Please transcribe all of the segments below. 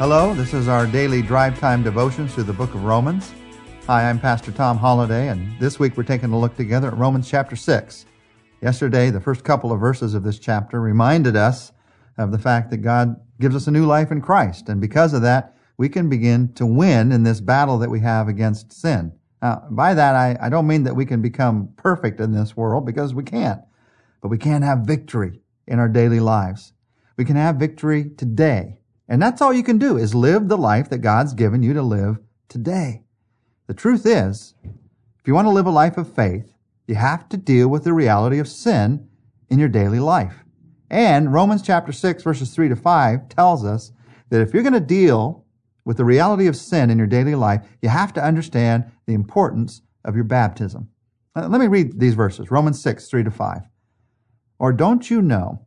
Hello, this is our daily drive time devotions through the book of Romans. Hi, I'm Pastor Tom Holliday, and this week we're taking a look together at Romans chapter 6. Yesterday, the first couple of verses of this chapter reminded us of the fact that God gives us a new life in Christ, and because of that, we can begin to win in this battle that we have against sin. Now, by that, I, I don't mean that we can become perfect in this world, because we can't, but we can have victory in our daily lives. We can have victory today and that's all you can do is live the life that God's given you to live today. The truth is, if you want to live a life of faith, you have to deal with the reality of sin in your daily life. And Romans chapter 6 verses 3 to 5 tells us that if you're going to deal with the reality of sin in your daily life, you have to understand the importance of your baptism. Let me read these verses. Romans 6, 3 to 5. Or don't you know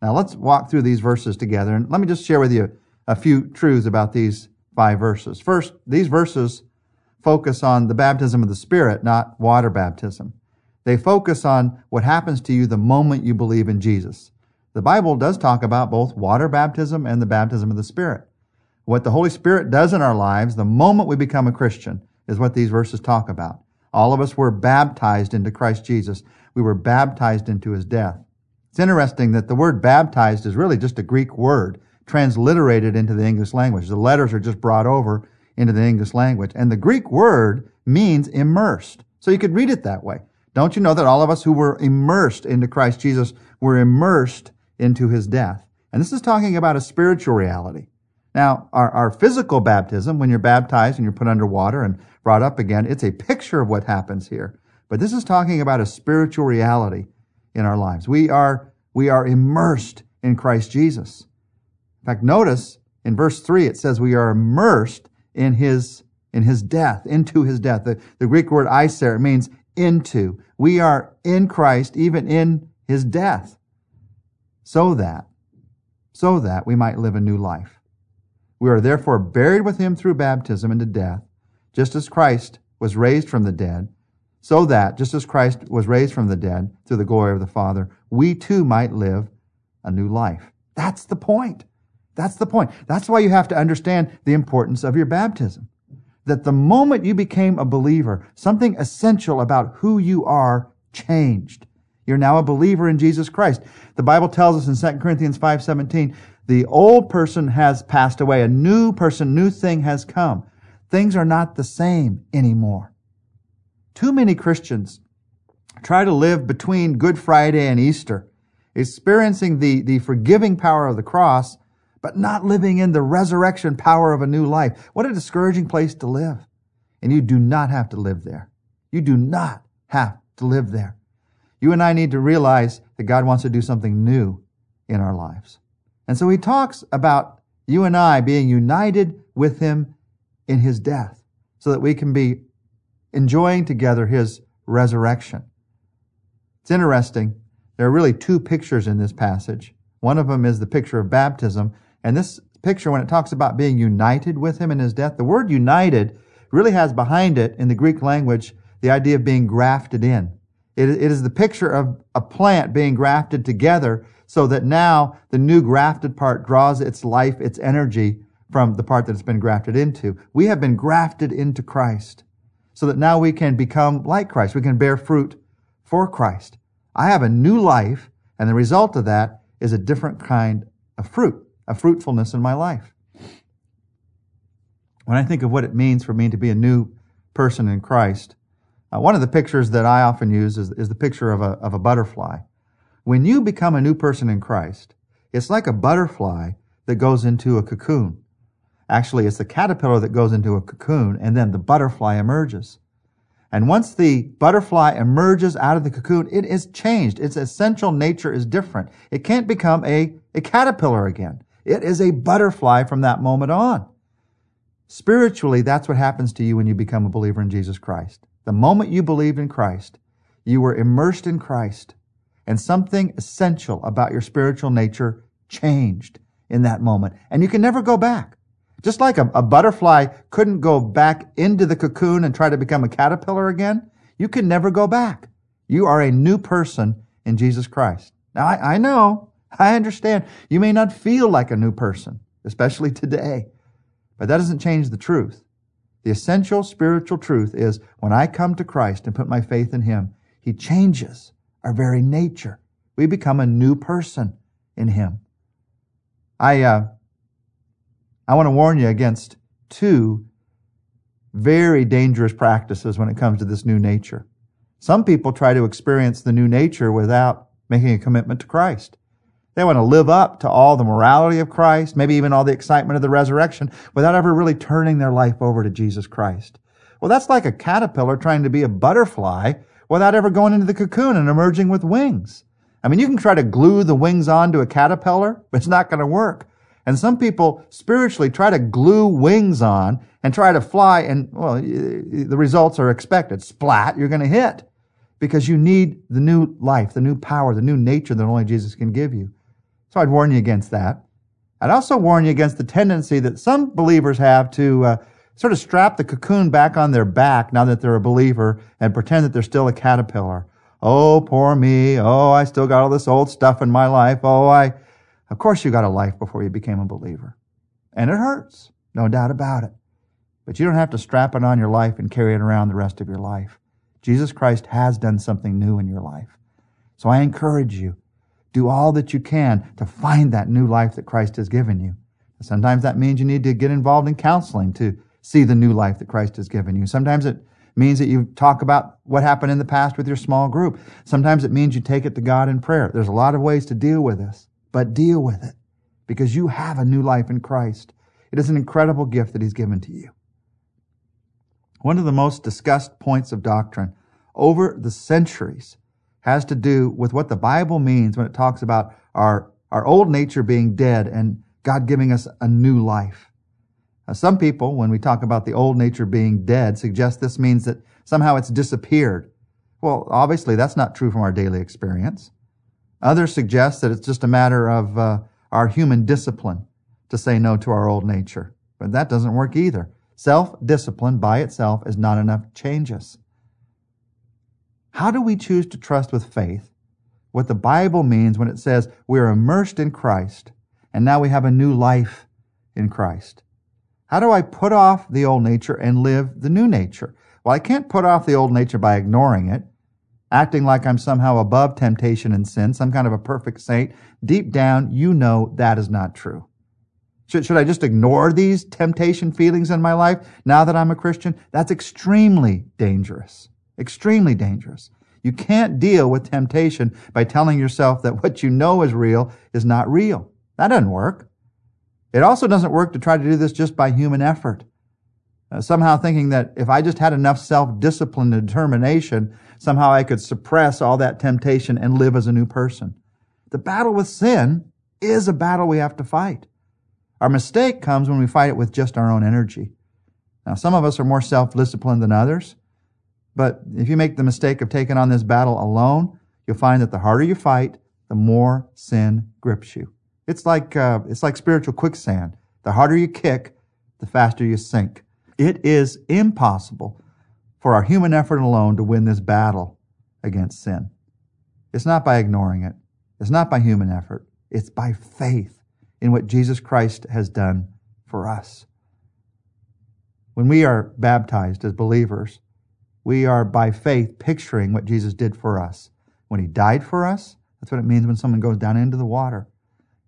Now let's walk through these verses together and let me just share with you a few truths about these five verses. First, these verses focus on the baptism of the Spirit, not water baptism. They focus on what happens to you the moment you believe in Jesus. The Bible does talk about both water baptism and the baptism of the Spirit. What the Holy Spirit does in our lives the moment we become a Christian is what these verses talk about. All of us were baptized into Christ Jesus. We were baptized into his death. It's interesting that the word baptized is really just a Greek word transliterated into the English language. The letters are just brought over into the English language. And the Greek word means immersed. So you could read it that way. Don't you know that all of us who were immersed into Christ Jesus were immersed into his death? And this is talking about a spiritual reality. Now, our, our physical baptism, when you're baptized and you're put under water and brought up again, it's a picture of what happens here. But this is talking about a spiritual reality in our lives. We are, we are immersed in Christ Jesus. In fact, notice in verse 3, it says we are immersed in his, in his death, into his death. The, the Greek word eis means into. We are in Christ, even in his death, so that, so that we might live a new life. We are therefore buried with him through baptism into death, just as Christ was raised from the dead so that, just as Christ was raised from the dead through the glory of the Father, we too might live a new life. That's the point. That's the point. That's why you have to understand the importance of your baptism. That the moment you became a believer, something essential about who you are changed. You're now a believer in Jesus Christ. The Bible tells us in 2 Corinthians 5:17, the old person has passed away, a new person, new thing has come. Things are not the same anymore. Too many Christians try to live between Good Friday and Easter, experiencing the, the forgiving power of the cross, but not living in the resurrection power of a new life. What a discouraging place to live. And you do not have to live there. You do not have to live there. You and I need to realize that God wants to do something new in our lives. And so he talks about you and I being united with him in his death so that we can be enjoying together his resurrection. It's interesting. There are really two pictures in this passage. One of them is the picture of baptism. And this picture, when it talks about being united with him in his death, the word united really has behind it in the Greek language the idea of being grafted in. It, is the picture of a plant being grafted together so that now the new grafted part draws its life, its energy from the part that it's been grafted into. We have been grafted into Christ so that now we can become like Christ. We can bear fruit for Christ. I have a new life, and the result of that is a different kind of fruit, a fruitfulness in my life. When I think of what it means for me to be a new person in Christ, uh, one of the pictures that I often use is, is the picture of a, of a butterfly. When you become a new person in Christ, it's like a butterfly that goes into a cocoon. Actually, it's the caterpillar that goes into a cocoon and then the butterfly emerges. And once the butterfly emerges out of the cocoon, it is changed. Its essential nature is different. It can't become a, a caterpillar again. It is a butterfly from that moment on. Spiritually, that's what happens to you when you become a believer in Jesus Christ. The moment you believed in Christ, you were immersed in Christ, and something essential about your spiritual nature changed in that moment. And you can never go back. Just like a, a, butterfly couldn't go back into the cocoon and try to become a caterpillar again, you can never go back. You are a new person in Jesus Christ. Now, I, I know, I understand. You may not feel like a new person, especially today, but that doesn't change the truth. The essential spiritual truth is when I come to Christ and put my faith in Him, He changes our very nature. We become a new person in Him. I, uh, I want to warn you against two very dangerous practices when it comes to this new nature. Some people try to experience the new nature without making a commitment to Christ. They want to live up to all the morality of Christ, maybe even all the excitement of the resurrection, without ever really turning their life over to Jesus Christ. Well, that's like a caterpillar trying to be a butterfly without ever going into the cocoon and emerging with wings. I mean, you can try to glue the wings onto a caterpillar, but it's not going to work. And some people spiritually try to glue wings on and try to fly, and well, the results are expected. Splat, you're going to hit because you need the new life, the new power, the new nature that only Jesus can give you. So I'd warn you against that. I'd also warn you against the tendency that some believers have to uh, sort of strap the cocoon back on their back now that they're a believer and pretend that they're still a caterpillar. Oh, poor me. Oh, I still got all this old stuff in my life. Oh, I, of course you got a life before you became a believer. And it hurts. No doubt about it. But you don't have to strap it on your life and carry it around the rest of your life. Jesus Christ has done something new in your life. So I encourage you, do all that you can to find that new life that Christ has given you. Sometimes that means you need to get involved in counseling to see the new life that Christ has given you. Sometimes it means that you talk about what happened in the past with your small group. Sometimes it means you take it to God in prayer. There's a lot of ways to deal with this, but deal with it because you have a new life in Christ. It is an incredible gift that He's given to you. One of the most discussed points of doctrine over the centuries has to do with what the Bible means when it talks about our, our old nature being dead and God giving us a new life. Now, some people, when we talk about the old nature being dead, suggest this means that somehow it's disappeared. Well, obviously that's not true from our daily experience. Others suggest that it's just a matter of uh, our human discipline to say no to our old nature. But that doesn't work either. Self-discipline by itself is not enough to change us. How do we choose to trust with faith what the Bible means when it says we are immersed in Christ and now we have a new life in Christ? How do I put off the old nature and live the new nature? Well, I can't put off the old nature by ignoring it, acting like I'm somehow above temptation and sin, some kind of a perfect saint. Deep down, you know that is not true. Should, should I just ignore these temptation feelings in my life now that I'm a Christian? That's extremely dangerous. Extremely dangerous. You can't deal with temptation by telling yourself that what you know is real is not real. That doesn't work. It also doesn't work to try to do this just by human effort. Uh, somehow thinking that if I just had enough self-discipline and determination, somehow I could suppress all that temptation and live as a new person. The battle with sin is a battle we have to fight. Our mistake comes when we fight it with just our own energy. Now, some of us are more self-disciplined than others. But if you make the mistake of taking on this battle alone, you'll find that the harder you fight, the more sin grips you. It's like, uh, it's like spiritual quicksand. The harder you kick, the faster you sink. It is impossible for our human effort alone to win this battle against sin. It's not by ignoring it. It's not by human effort. It's by faith in what Jesus Christ has done for us. When we are baptized as believers, we are by faith picturing what Jesus did for us. When he died for us, that's what it means when someone goes down into the water.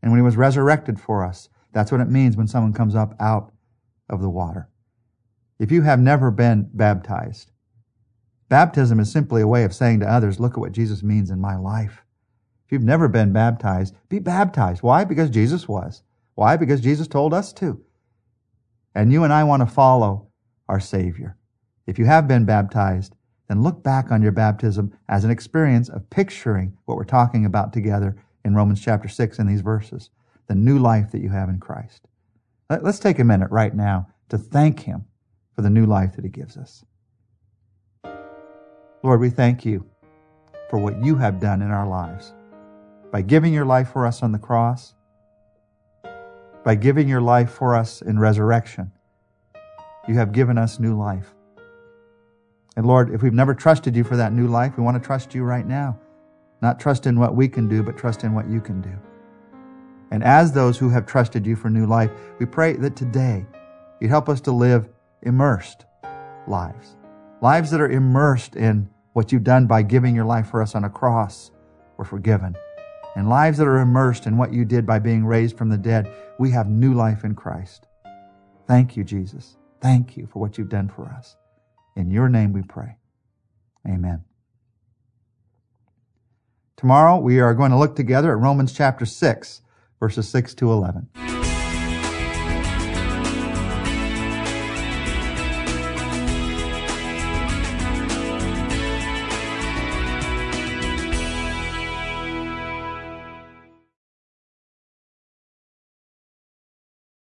And when he was resurrected for us, that's what it means when someone comes up out of the water. If you have never been baptized, baptism is simply a way of saying to others, look at what Jesus means in my life. If you've never been baptized, be baptized. Why? Because Jesus was. Why? Because Jesus told us to. And you and I want to follow our Savior. If you have been baptized, then look back on your baptism as an experience of picturing what we're talking about together in Romans chapter 6 in these verses, the new life that you have in Christ. Let's take a minute right now to thank Him for the new life that He gives us. Lord, we thank you for what you have done in our lives by giving your life for us on the cross, by giving your life for us in resurrection. You have given us new life. And Lord, if we've never trusted you for that new life, we want to trust you right now. Not trust in what we can do, but trust in what you can do. And as those who have trusted you for new life, we pray that today you help us to live immersed lives. Lives that are immersed in what you've done by giving your life for us on a cross. We're forgiven. And lives that are immersed in what you did by being raised from the dead. We have new life in Christ. Thank you, Jesus. Thank you for what you've done for us. In your name we pray. Amen. Tomorrow we are going to look together at Romans chapter 6, verses 6 to 11.